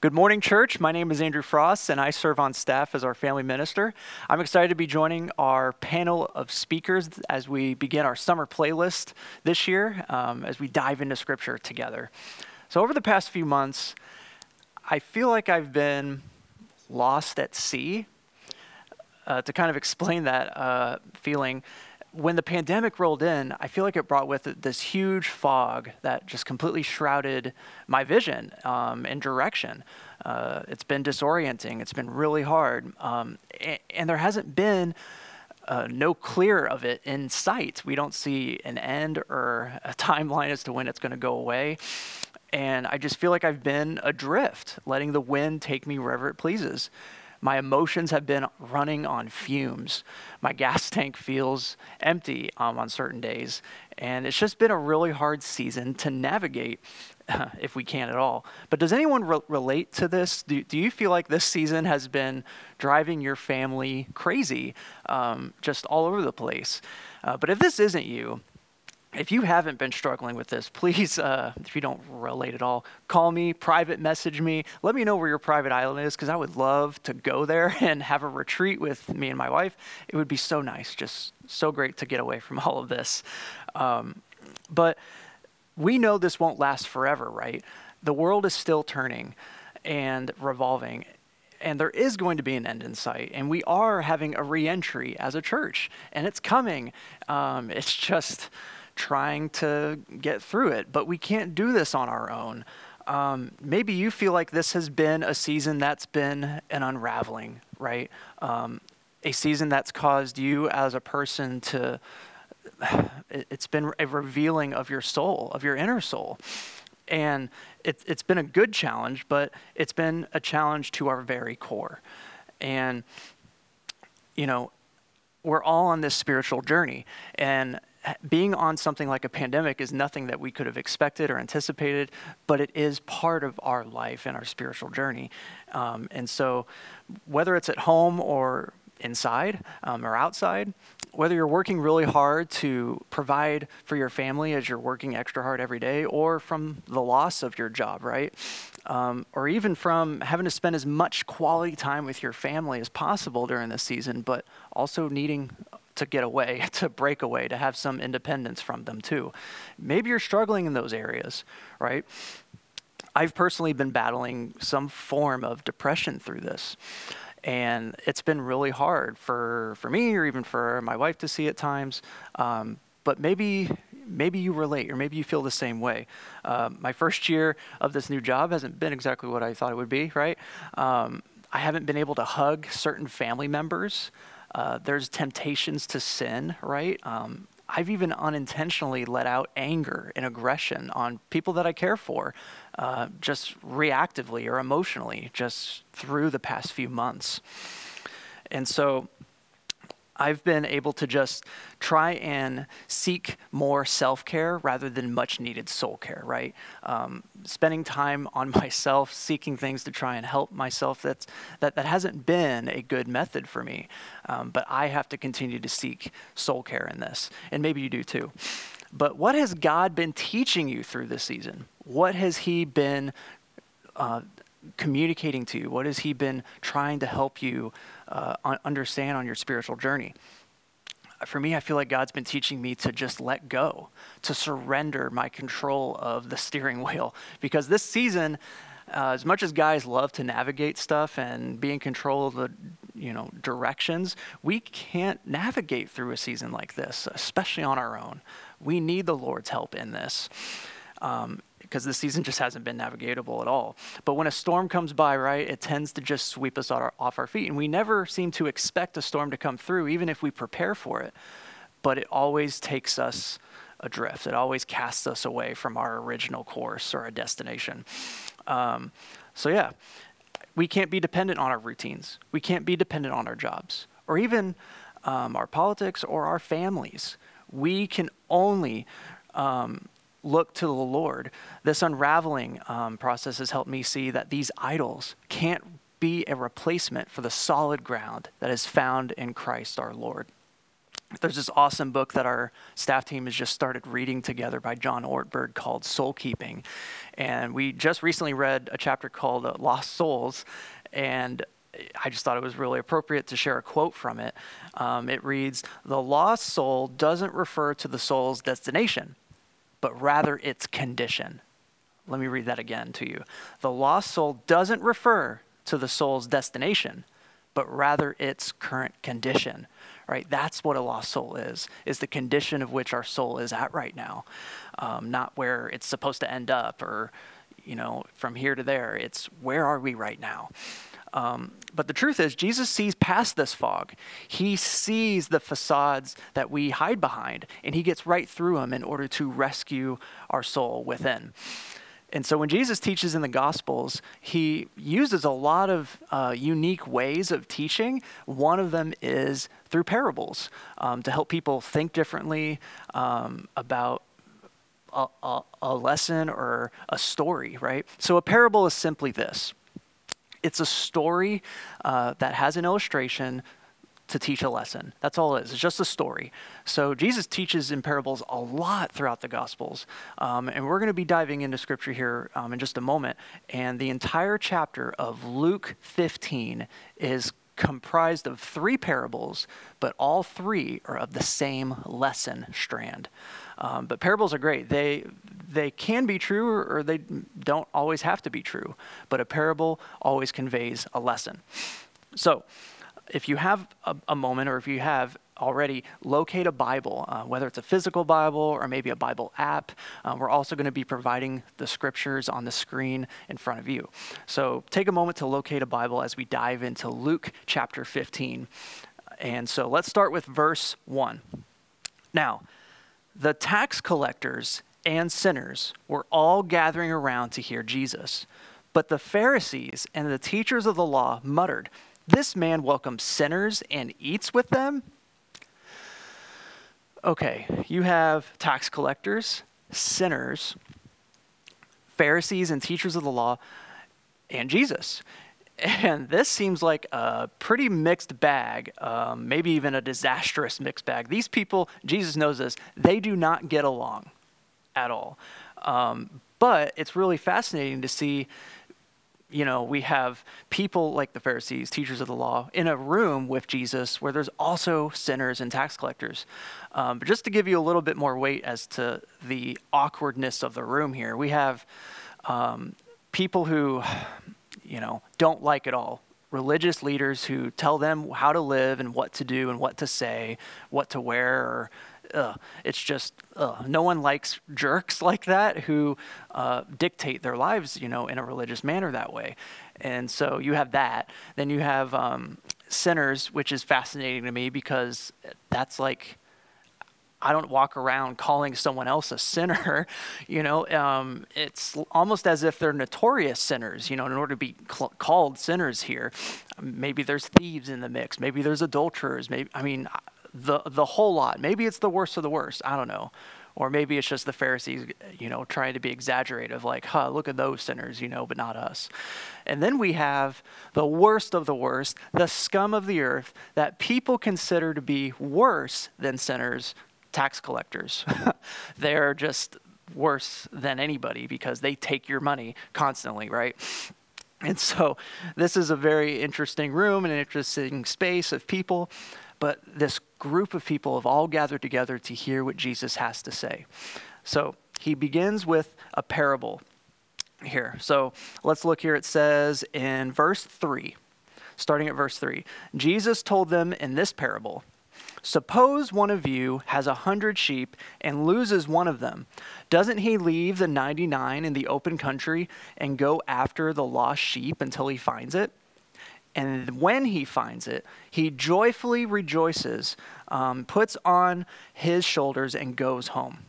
Good morning, church. My name is Andrew Frost, and I serve on staff as our family minister. I'm excited to be joining our panel of speakers as we begin our summer playlist this year, um, as we dive into scripture together. So, over the past few months, I feel like I've been lost at sea. Uh, to kind of explain that uh, feeling, when the pandemic rolled in, I feel like it brought with it this huge fog that just completely shrouded my vision um, and direction. Uh, it's been disorienting. It's been really hard, um, and, and, there hasn't been uh, no clear of it in sight. We don't see an end or a timeline as to when it's going to go away. And I just feel like I've been adrift, letting the wind take me wherever it pleases. My emotions have been running on fumes. My gas tank feels empty um, on certain days. And it's just been a really hard season to navigate, if we can at all. But does anyone re- relate to this? Do, do you feel like this season has been driving your family crazy, um, just all over the place? Uh, but if this isn't you, if you haven't been struggling with this, please, uh, if you don't relate at all, call me, private message me. Let me know where your private island is because I would love to go there and have a retreat with me and my wife. It would be so nice, just so great to get away from all of this. Um, but we know this won't last forever, right? The world is still turning and revolving and there is going to be an end in sight and we are having a reentry as a church and it's coming um, it's just trying to get through it. But we can't do this on our own. Um, maybe you feel like this has been a season that's been an unraveling, right? Um, a season that's caused you as a person to, it's been a revealing of your soul, of your inner soul. And it, it's been a good challenge, but it's been a challenge to our very core. And, you know, we're all on this spiritual journey. And being on something like a pandemic is nothing that we could have expected or anticipated, but it is part of our life and our spiritual journey. Um, and so, whether it's at home or inside um, or outside, whether you're working really hard to provide for your family as you're working extra hard every day, or from the loss of your job, right? Um, or even from having to spend as much quality time with your family as possible during this season, but also needing to get away, to break away, to have some independence from them too. Maybe you're struggling in those areas, right? I've personally been battling some form of depression through this. And it's been really hard for, for me or even for my wife to see at times. Um, but maybe maybe you relate or maybe you feel the same way. Uh, my first year of this new job hasn't been exactly what I thought it would be, right? Um, I haven't been able to hug certain family members uh, there's temptations to sin, right? Um, I've even unintentionally let out anger and aggression on people that I care for, uh, just reactively or emotionally, just through the past few months. And so I've been able to just try and seek more self care rather than much needed soul care, right? Um, spending time on myself, seeking things to try and help myself, that's, that, that hasn't been a good method for me. Um, but I have to continue to seek soul care in this. And maybe you do too. But what has God been teaching you through this season? What has He been uh, communicating to you? What has He been trying to help you uh, understand on your spiritual journey? For me, I feel like God's been teaching me to just let go, to surrender my control of the steering wheel. Because this season, uh, as much as guys love to navigate stuff and be in control of the you know directions, we can't navigate through a season like this, especially on our own. We need the Lord's help in this. Um, because the season just hasn't been navigatable at all. But when a storm comes by, right, it tends to just sweep us off our feet. And we never seem to expect a storm to come through, even if we prepare for it. But it always takes us adrift, it always casts us away from our original course or a destination. Um, so, yeah, we can't be dependent on our routines, we can't be dependent on our jobs, or even um, our politics or our families. We can only um, look to the Lord. This unraveling um, process has helped me see that these idols can't be a replacement for the solid ground that is found in Christ our Lord. there's this awesome book that our staff team has just started reading together by John Ortberg called Soul Keeping. And we just recently read a chapter called uh, Lost Souls. And I just thought it was really appropriate to share a quote from it. Um, it reads The lost soul doesn't refer to the soul's destination, but rather its condition. Let me read that again to you. The lost soul doesn't refer to the soul's destination, but rather its current condition right? That's what a lost soul is, is the condition of which our soul is at right now, um, not where it's supposed to end up or, you know, from here to there. It's where are we right now? Um, but the truth is, Jesus sees past this fog. He sees the facades that we hide behind, and he gets right through them in order to rescue our soul within. And so when Jesus teaches in the Gospels, he uses a lot of uh, unique ways of teaching. One of them is through parables um, to help people think differently um, about a, a, a lesson or a story, right? So a parable is simply this it's a story uh, that has an illustration to teach a lesson. That's all it is. It's just a story. So Jesus teaches in parables a lot throughout the Gospels. Um, and we're going to be diving into scripture here um, in just a moment. And the entire chapter of Luke 15 is comprised of three parables, but all three are of the same lesson strand. Um, but parables are great. They they can be true or, they don't always have to be true. But a parable always conveys a lesson. So if you have a, a, moment or if you have already, locate a Bible, uh, whether it's a physical Bible or maybe a Bible app. Uh, we're also going to be providing the scriptures on the screen in front of you. So take a moment to locate a Bible as we dive into Luke chapter 15. And so let's start with verse 1. Now, the tax collectors and sinners were all gathering around to hear Jesus. But the Pharisees and the teachers of the law muttered, this man welcomes sinners and eats with them? Okay, you have tax collectors, sinners, Pharisees and teachers of the law, and Jesus. And this seems like a pretty mixed bag, um, maybe even a disastrous mixed bag. These people, Jesus knows this, they do not get along at all. Um, but it's really fascinating to see you know, we have people like the Pharisees, teachers of the law, in a room with Jesus where there's also sinners and tax collectors. Um, but just to give you a little bit more weight as to the awkwardness of the room here, we have um, people who, you know, don't like it all. Religious leaders who tell them how to live and what to do and what to say, what to wear, or it's just no one likes jerks like that who uh, dictate their lives, you know, in a religious manner that way. And so you have that. Then you have um, sinners, which is fascinating to me because that's like. I don't walk around calling someone else a sinner. You know, um, it's almost as if they're notorious sinners. You know, in order to be cl- called sinners here, maybe there's thieves in the mix. Maybe there's adulterers. Maybe I mean, the the whole lot. Maybe it's the worst of the worst. I don't know. Or maybe it's just the Pharisees, you know, trying to be exaggerative, like, huh, look at those sinners, you know, but not us. And then we have the worst of the worst, the scum of the earth that people consider to be worse than sinners, tax collectors. They're just worse than anybody because they take your money constantly, right? And so this is a very interesting room, and an interesting space of people. But this group of people have all gathered together to hear what Jesus has to say. So he begins with a parable here. So let's look here. It says in verse 3, starting at verse 3, Jesus told them in this parable Suppose one of you has a hundred sheep and loses one of them. Doesn't he leave the 99 in the open country and go after the lost sheep until he finds it? And when he finds it, he joyfully rejoices, um, puts on his shoulders, and goes home.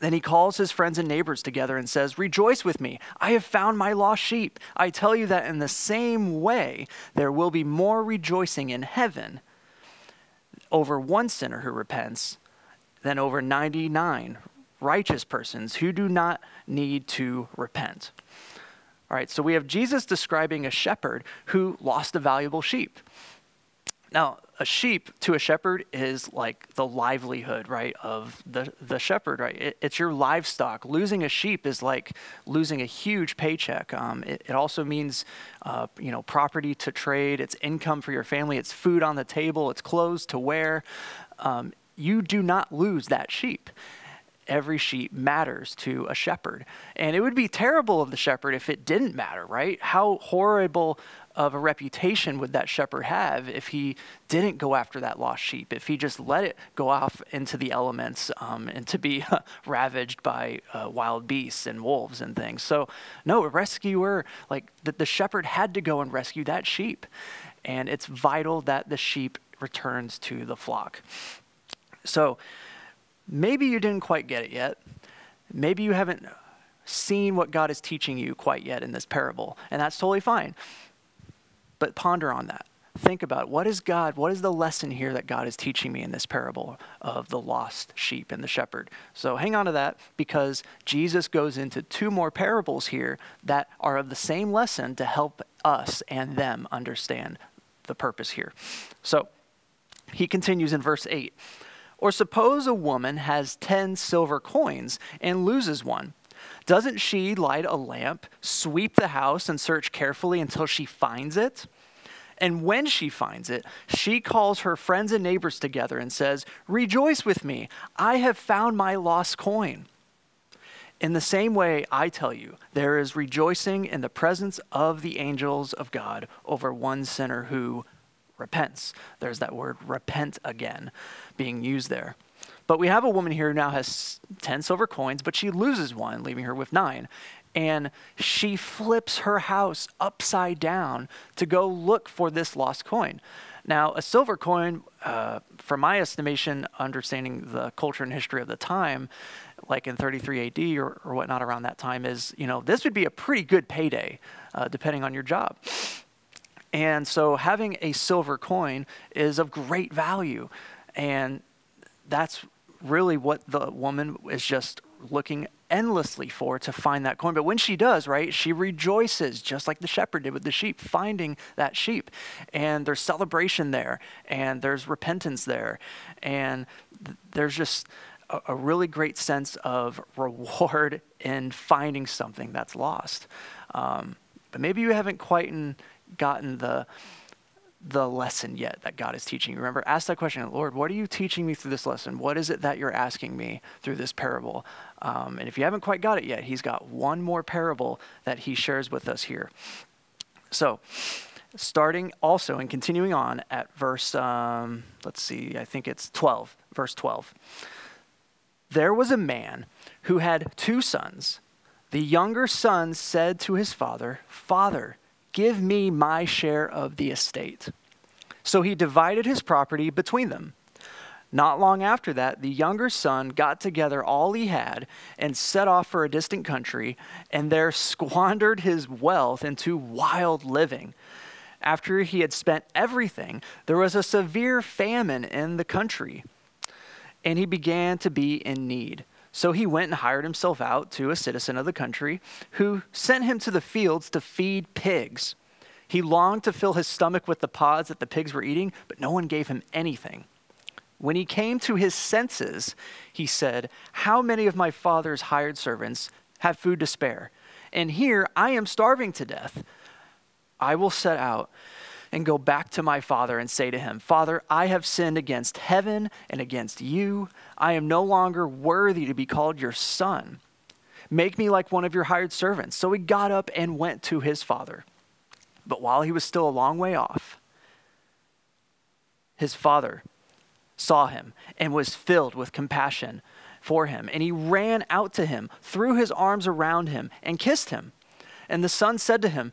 Then he calls his friends and neighbors together and says, Rejoice with me, I have found my lost sheep. I tell you that in the same way, there will be more rejoicing in heaven over one sinner who repents than over 99 righteous persons who do not need to repent. All right, so we have Jesus describing a shepherd who lost a valuable sheep. Now, a sheep to a shepherd is like the livelihood, right, of the, the shepherd, right? It, it's your livestock. Losing a sheep is like losing a huge paycheck. Um, it, it, also means, uh, you know, property to trade. It's income for your family. It's food on the table. It's clothes to wear. Um, you do not lose that sheep every sheep matters to a shepherd. And it would be terrible of the shepherd if it didn't matter, right? How horrible of a reputation would that shepherd have if he didn't go after that lost sheep, if he just let it go off into the elements um, and to be ravaged by uh, wild beasts and wolves and things? So, no, a rescuer, like the, the shepherd had to go and rescue that sheep. And it's vital that the sheep returns to the flock. So, maybe you didn't quite get it yet. Maybe you haven't seen what God is teaching you quite yet in this parable, and that's totally fine. But ponder on that. Think about what is God, what is the lesson here that God is teaching me in this parable of the lost sheep and the shepherd? So hang on to that because Jesus goes into two more parables here that are of the same lesson to help us and them understand the purpose here. So he continues in verse 8. Or suppose a woman has 10 silver coins and loses one. Doesn't she light a lamp, sweep the house, and search carefully until she finds it? And when she finds it, she calls her friends and neighbors together and says, Rejoice with me, I have found my lost coin. In the same way, I tell you, there is rejoicing in the presence of the angels of God over one sinner who repents. There's that word repent again being used there. But we have a woman here who now has 10 silver coins, but she loses one, leaving her with nine. And she flips her house upside down to go look for this lost coin. Now, a silver coin, uh, from my estimation, understanding the culture and history of the time, like in 33 AD or, or whatnot around that time, is, you know, this would be a pretty good payday, uh, depending on your job. And so having a silver coin is of great value. And that's really what the woman is just looking endlessly for to find that coin. But when she does, right, she rejoices, just like the shepherd did with the sheep, finding that sheep. And there's celebration there, and there's repentance there, and th- there's just a, a, really great sense of reward in finding something that's lost. Um, but maybe you haven't quite gotten the the lesson yet that God is teaching you. Remember, ask that question, Lord, what are you teaching me through this lesson? What is it that you're asking me through this parable? Um, and if you haven't quite got it yet, he's got one more parable that he shares with us here. So, starting also and continuing on at verse, um, let's see, I think it's 12, verse 12. There was a man who had two sons. The younger son said to his father, Father, Give me my share of the estate. So he divided his property between them. Not long after that, the younger son got together all he had and set off for a distant country, and there squandered his wealth into wild living. After he had spent everything, there was a severe famine in the country, and he began to be in need. So he went and hired himself out to a citizen of the country who sent him to the fields to feed pigs. He longed to fill his stomach with the pods that the pigs were eating, but no one gave him anything. When he came to his senses, he said, How many of my father's hired servants have food to spare? And here I am starving to death. I will set out and go back to my father and say to him, Father, I have sinned against heaven and against you. I am no longer worthy to be called your son. Make me like one of your hired servants. So he got up and went to his father. But while he was still a long way off, his father saw him and was filled with compassion for him. And he ran out to him, threw his arms around him, and kissed him. And the son said to him,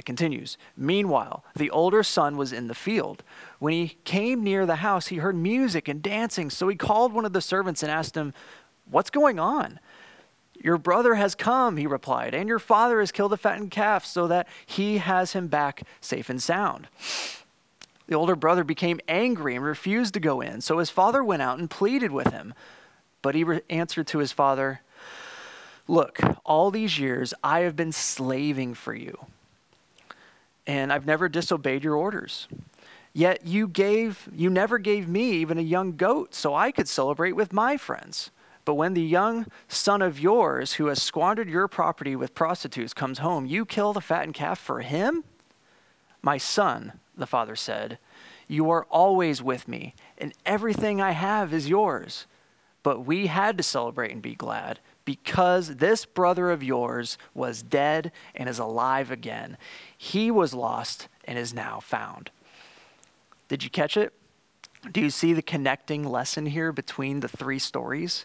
It continues. Meanwhile, the older son was in the field. When he came near the house, he heard music and dancing. So he called one of the servants and asked him, What's going on? Your brother has come, he replied, and your father has killed a fattened calf so that he has him back safe and sound. The older brother became angry and refused to go in. So his father went out and pleaded with him. But he re- answered to his father, Look, all these years I have been slaving for you and I've never disobeyed your orders. Yet you gave you never gave me even a young goat so I could celebrate with my friends. But when the young son of yours who has squandered your property with prostitutes comes home, you kill the fattened calf for him? My son, the father said, you are always with me, and everything I have is yours. But we had to celebrate and be glad because this brother of yours was dead and is alive again. He was lost and is now found. Did you catch it? Do you see the connecting lesson here between the three stories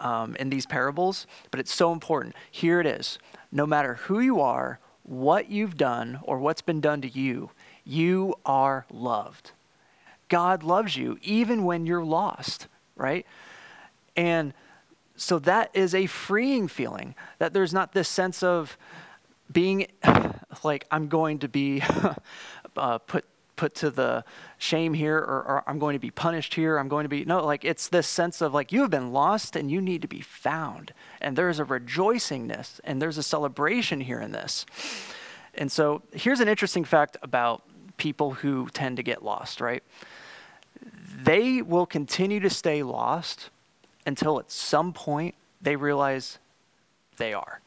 um, in these parables? But it's so important. Here it is. No matter who you are, what you've done, or what's been done to you, you are loved. God loves you even when you're lost, right? And so that is a freeing feeling that there's not this sense of being like I'm going to be uh, put put to the shame here or, or, I'm going to be punished here. I'm going to be no like it's this sense of like you have been lost and you need to be found. And there's a rejoicingness and there's a celebration here in this. And so here's an interesting fact about people who tend to get lost, right? They will continue to stay lost until at some point they realize they are.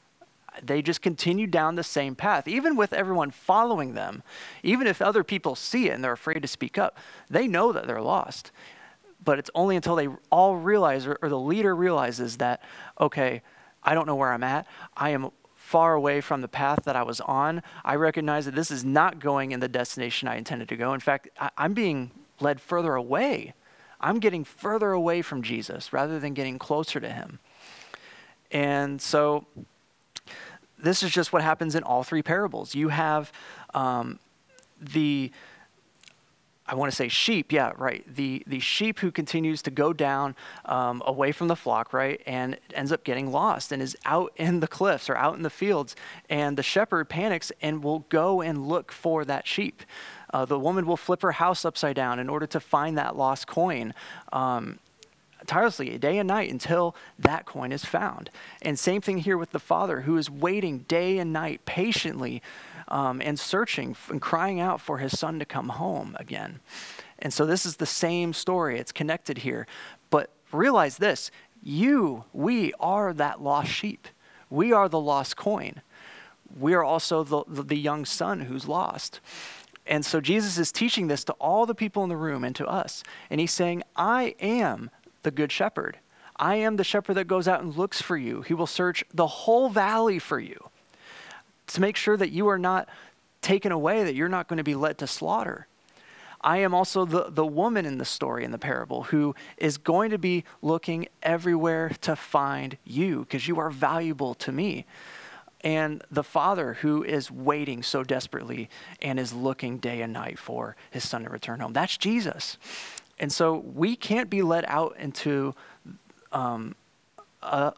They just continue down the same path, even with everyone following them. Even if other people see it and they're afraid to speak up, they know that they're lost. But it's only until they all realize, or, or the leader realizes that, okay, I don't know where I'm at. I am far away from the path that I was on. I recognize that this is not going in the destination I intended to go. In fact, I, I'm being led further away I'm getting further away from Jesus rather than getting closer to him. And so this is just what happens in all three parables. You have um, the I want to say sheep, yeah, right. The the sheep who continues to go down um, away from the flock, right, and ends up getting lost and is out in the cliffs or out in the fields, and the shepherd panics and will go and look for that sheep. Uh, the woman will flip her house upside down in order to find that lost coin. Um, tirelessly day and night until that coin is found. And same thing here with the father who is waiting day and night patiently um, and searching and crying out for his son to come home again. And so this is the same story. It's connected here. But realize this you, we are that lost sheep. We are the lost coin. We are also the, the, the young son who's lost. And so Jesus is teaching this to all the people in the room and to us. And he's saying, I am the good shepherd. I am the shepherd that goes out and looks for you. He will search the whole valley for you to make sure that you are not taken away, that you're not going to be led to slaughter. I am also the, the woman in the story in the parable who is going to be looking everywhere to find you because you are valuable to me and the father who is waiting so desperately and is looking day and night for his son to return home. That's Jesus. And so we can't be led out into um, uh,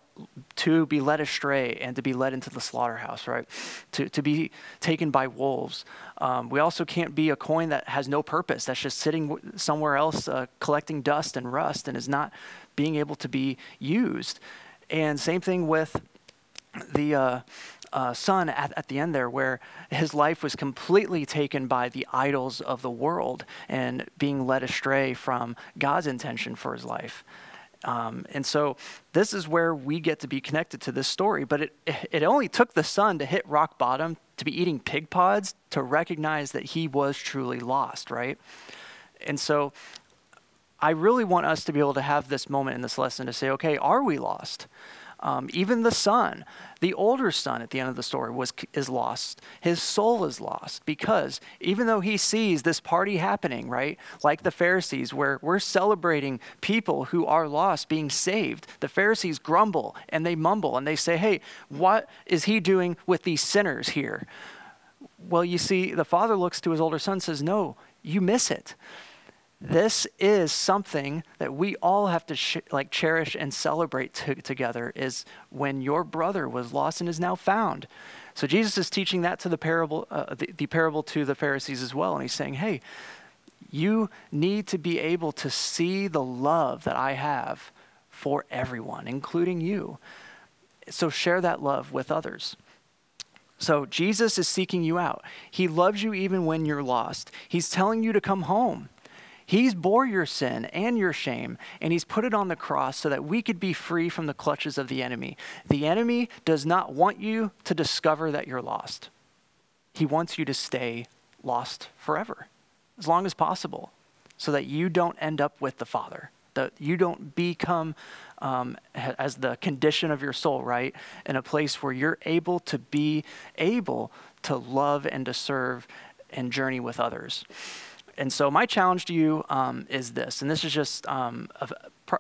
to be led astray and to be led into the slaughterhouse, right? To, to be taken by wolves. Um, we also can't be a coin that has no purpose, that's just sitting somewhere else uh, collecting dust and rust and is not being able to be used. And same thing with the. Uh, uh, son at, at the end there, where his life was completely taken by the idols of the world and being led astray from God's intention for his life. Um, and so this is where we get to be connected to this story. But it, it only took the son to hit rock bottom, to be eating pig pods, to recognize that he was truly lost, right? And so I really want us to be able to have this moment in this lesson to say, okay, are we lost? Um, even the son, the older son at the end of the story, was, is lost. His soul is lost because even though he sees this party happening, right, like the Pharisees, where we're celebrating people who are lost being saved, the Pharisees grumble and they mumble and they say, hey, what is he doing with these sinners here? Well, you see, the father looks to his older son and says, No, you miss it. This is something that we all have to sh- like cherish and celebrate t- together is when your brother was lost and is now found. So Jesus is teaching that to the parable, uh, the, the parable to the Pharisees as well. And he's saying, hey, you need to be able to see the love that I have for everyone, including you. So share that love with others. So Jesus is seeking you out. He loves you even when you're lost. He's telling you to come home. He's bore your sin and your shame, and He's put it on the cross so that we could be free from the clutches of the enemy. The enemy does not want you to discover that you're lost, he wants you to stay lost forever, as long as possible, so that you don't end up with the Father, that you don't become. Um, as the condition of your soul, right? In a place where you're able to be able to love and to serve and journey with others. And so, my challenge to you um, is this, and this is just um, a,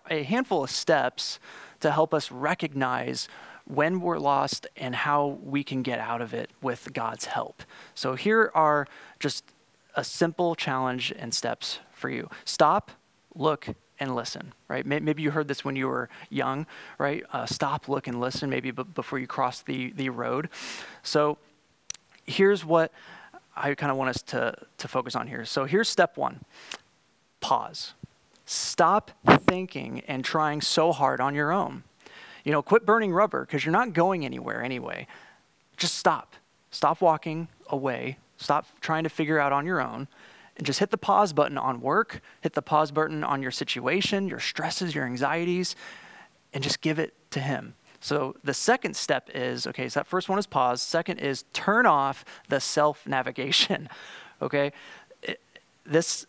a handful of steps to help us recognize when we're lost and how we can get out of it with God's help. So, here are just a simple challenge and steps for you stop, look, and listen, right? Maybe you heard this when you were young, right? Uh, stop, look, and listen, maybe b- before you cross the, the road. So, here's what I kind of want us to, to focus on here. So here's step one pause. Stop thinking and trying so hard on your own. You know, quit burning rubber because you're not going anywhere anyway. Just stop. Stop walking away. Stop trying to figure out on your own. And just hit the pause button on work, hit the pause button on your situation, your stresses, your anxieties, and just give it to Him. So the second step is okay, so that first one is pause. Second is turn off the self navigation. okay? It, this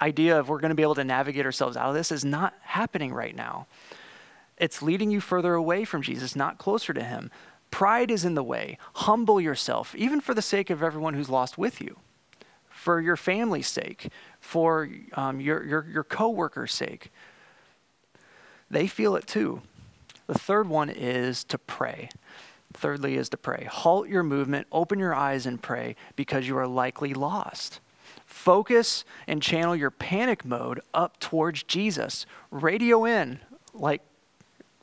idea of we're going to be able to navigate ourselves out of this is not happening right now. It's leading you further away from Jesus, not closer to him. Pride is in the way. Humble yourself, even for the sake of everyone who's lost with you, for your family's sake, for um, your, your, your co-worker's sake. They feel it too. The third one is to pray. Thirdly, is to pray. Halt your movement, open your eyes, and pray because you are likely lost. Focus and channel your panic mode up towards Jesus. Radio in, like,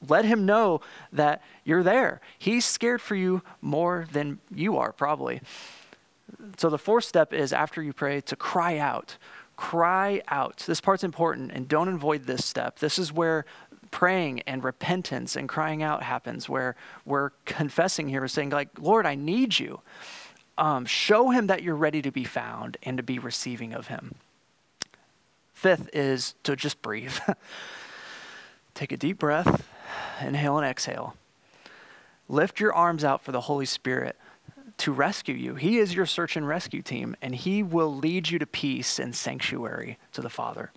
let him know that you're there. He's scared for you more than you are, probably. So, the fourth step is after you pray to cry out. Cry out. This part's important, and don't avoid this step. This is where praying and repentance and crying out happens where we're confessing here, we're saying, like, Lord, I need you. Um, show him that you're ready to be found and to be receiving of him. Fifth is to just breathe. Take a deep breath, inhale and exhale. Lift your arms out for the Holy Spirit to rescue you. He is your search and rescue team, and He will lead you to peace and sanctuary to the Father.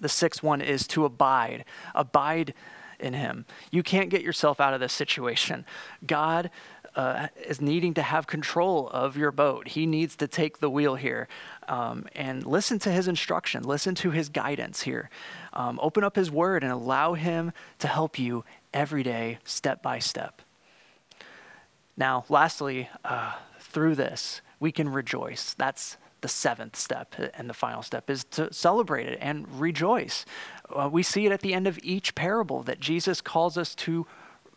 The sixth one is to abide. Abide in him. You can't get yourself out of this situation. God uh, is needing to have control of your boat. He needs to take the wheel here um, and listen to his instruction, listen to his guidance here. Um, open up his word and allow him to help you every day, step by step. Now, lastly, uh, through this, we can rejoice. That's the seventh step and the final step is to celebrate it and rejoice. Uh, we see it at the end of each parable that Jesus calls us to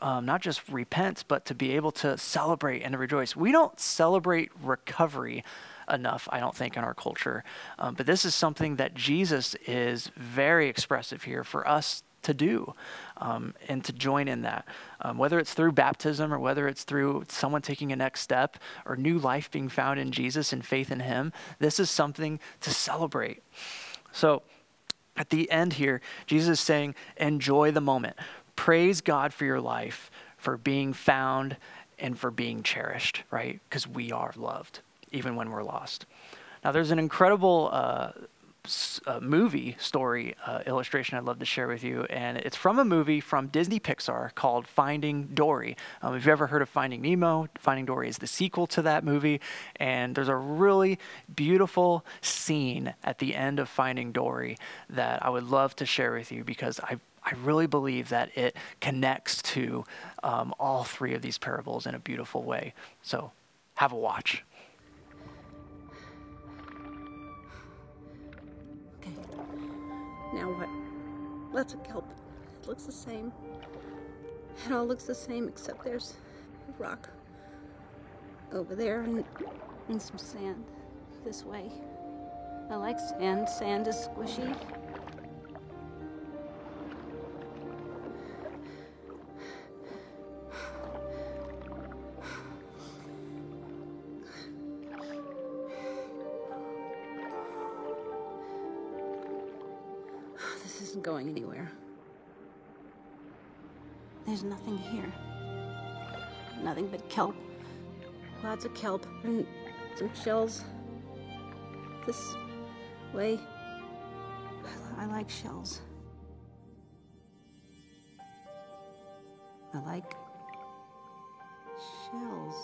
um, not just repent, but to be able to celebrate and to rejoice. We don't celebrate recovery enough, I don't think, in our culture. Um, but this is something that Jesus is very expressive here for us to do um, and to join in that. Um, whether it's through baptism or whether it's through someone taking a next step or new life being found in Jesus and faith in Him, this is something to celebrate. So, at the end here, Jesus is saying, enjoy the moment. Praise God for your life, for being found, and for being cherished, right? Because we are loved, even when we're lost. Now, there's an incredible uh, a movie story uh, illustration I'd love to share with you, and it's from a movie from Disney Pixar called Finding Dory. Um, if you've ever heard of Finding Nemo, Finding Dory is the sequel to that movie, and there's a really beautiful scene at the end of Finding Dory that I would love to share with you because I I really believe that it connects to um, all three of these parables in a beautiful way. So, have a watch. That's a kelp. It looks the same. It all looks the same except there's a rock over there and, and some sand this way. I like sand. Sand is squishy. Nothing here. Nothing but kelp. Lots of kelp and some shells. This way. I like shells. I like shells.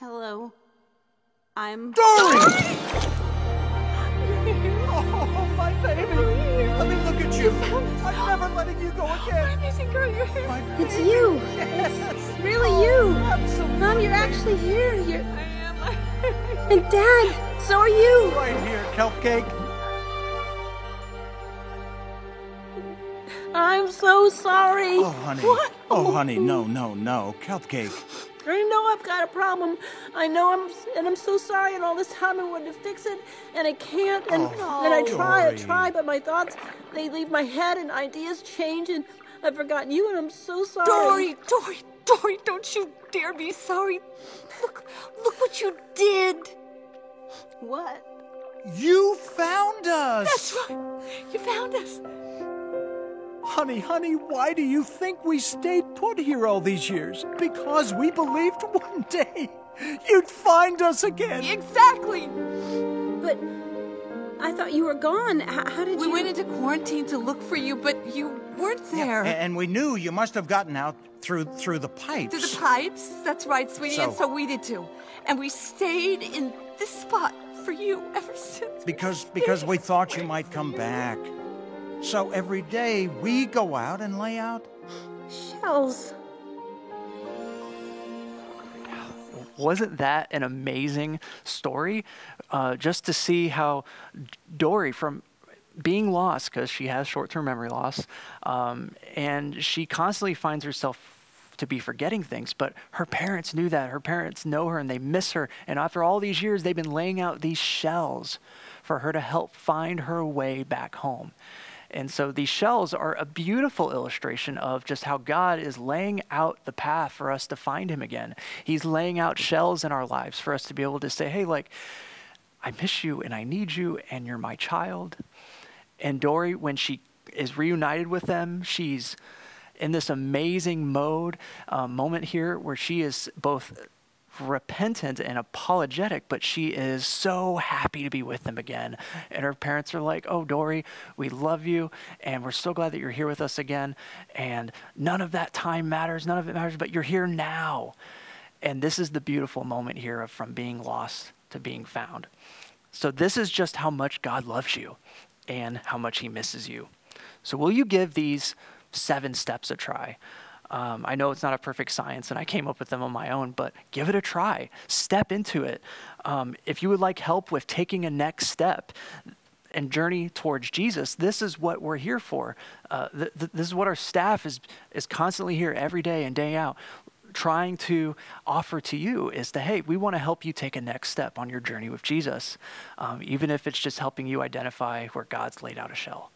Hello. I'm. Dory! Oh, my baby! Let me look at you. I'm never letting you go again. Amazing girl, you're here. It's you! Yes. It's really oh, you! Absolutely. Mom, you're actually here! You're. I am. And Dad! So are you! Right here, kelp cake. I'm so sorry! Oh, honey. What? Oh, honey, no, no, no. Kelp cake. I know I've got a problem. I know I'm, and I'm so sorry. And all this time I wanted to fix it, and I can't. And Oh, and I try, I try, but my thoughts they leave my head, and ideas change, and I've forgotten you, and I'm so sorry. Dory, Dory, Dory, don't you dare be sorry. Look, look what you did. What? You found us. That's right. You found us. Honey, honey, why do you think we stayed put here all these years? Because we believed one day you'd find us again. Exactly. But I thought you were gone. H- how did We you? went into quarantine to look for you, but you weren't there. A- And we knew you must have gotten out through through the pipes. Through the pipes. That's right, sweetie. and So- so we did too. And we stayed in this spot for you ever since. Because because we thought you might come back. So every day we go out and lay out. shells. Wasn't that an amazing story? Uh, just to see how Dory, from being lost, because she has short term memory loss, um, and she constantly finds herself to be forgetting things, but her parents knew that. Her parents know her and they miss her. And after all these years, they've been laying out these shells for her to help find her way back home. And so these shells are a beautiful illustration of just how God is laying out the path for us to find Him again. He's laying out shells in our lives for us to be able to say, hey, like, I miss you and I need you and you're my child. And Dory, when she is reunited with them, she's in this amazing mode, uh, moment here where she is both repentant and apologetic, but she is so happy to be with them again. And her parents are like, Oh, Dory, we love you, and we're so glad that you're here with us again. And none of that time matters, none of it matters, but you're here now. And this is the beautiful moment here of from being lost to being found. So, this is just how much God loves you and how much He misses you. So, will you give these seven steps a try? Um, I know it's not a perfect science, and I came up with them on my own, but give it a try. Step into it. Um, if you would like help with taking a next step and journey towards Jesus, this is what we're here for. Uh, th- th- this is what our staff is is constantly here every day and day out. trying to offer to you is to, hey, we want to help you take a next step on your journey with Jesus, um, even if it's just helping you identify where God's laid out a shell.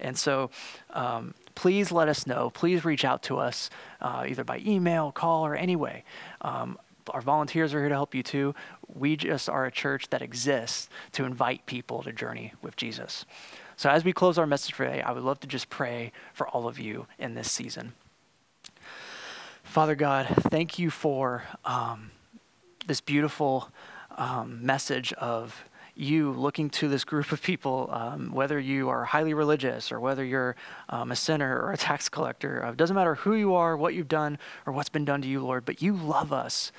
And so um, please let us know. Please reach out to us uh, either by email, call, or any way. Um, our volunteers are here to help you too. We just are a church that exists to invite people to journey with Jesus. So as we close our message today, I would love to just pray for all of you in this season. Father God, thank you for um, this beautiful um, message of you looking to this group of people, um, whether you are highly religious or whether you're um, a sinner or a tax collector. Uh, it doesn't matter who you are, what you've done, or what's been done to you, Lord, but you love us.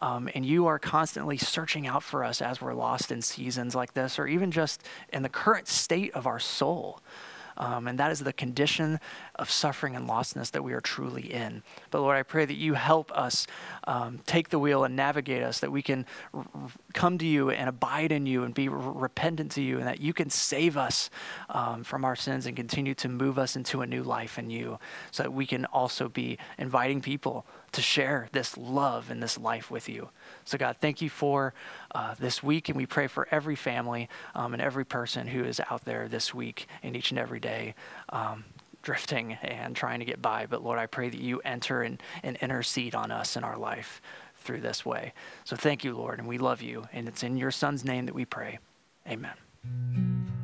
Um, and you are constantly searching out for us as we're lost in seasons like this, or even just in the current state of our soul. Um, and that is the condition of suffering and lostness that we are truly in. But Lord, I pray that you help us um, take the wheel and navigate us, that we can r- come to you and abide in you and be r- repentant to you, and that you can save us um, from our sins and continue to move us into a new life in you, so that we can also be inviting people to share this love and this life with you. So, God, thank you for uh, this week, and we pray for every family um, and every person who is out there this week and each and every day. Um, drifting and trying to get by. But Lord, I pray that you enter and, and intercede on us in our life through this way. So thank you, Lord, and we love you. And it's in your Son's name that we pray. Amen.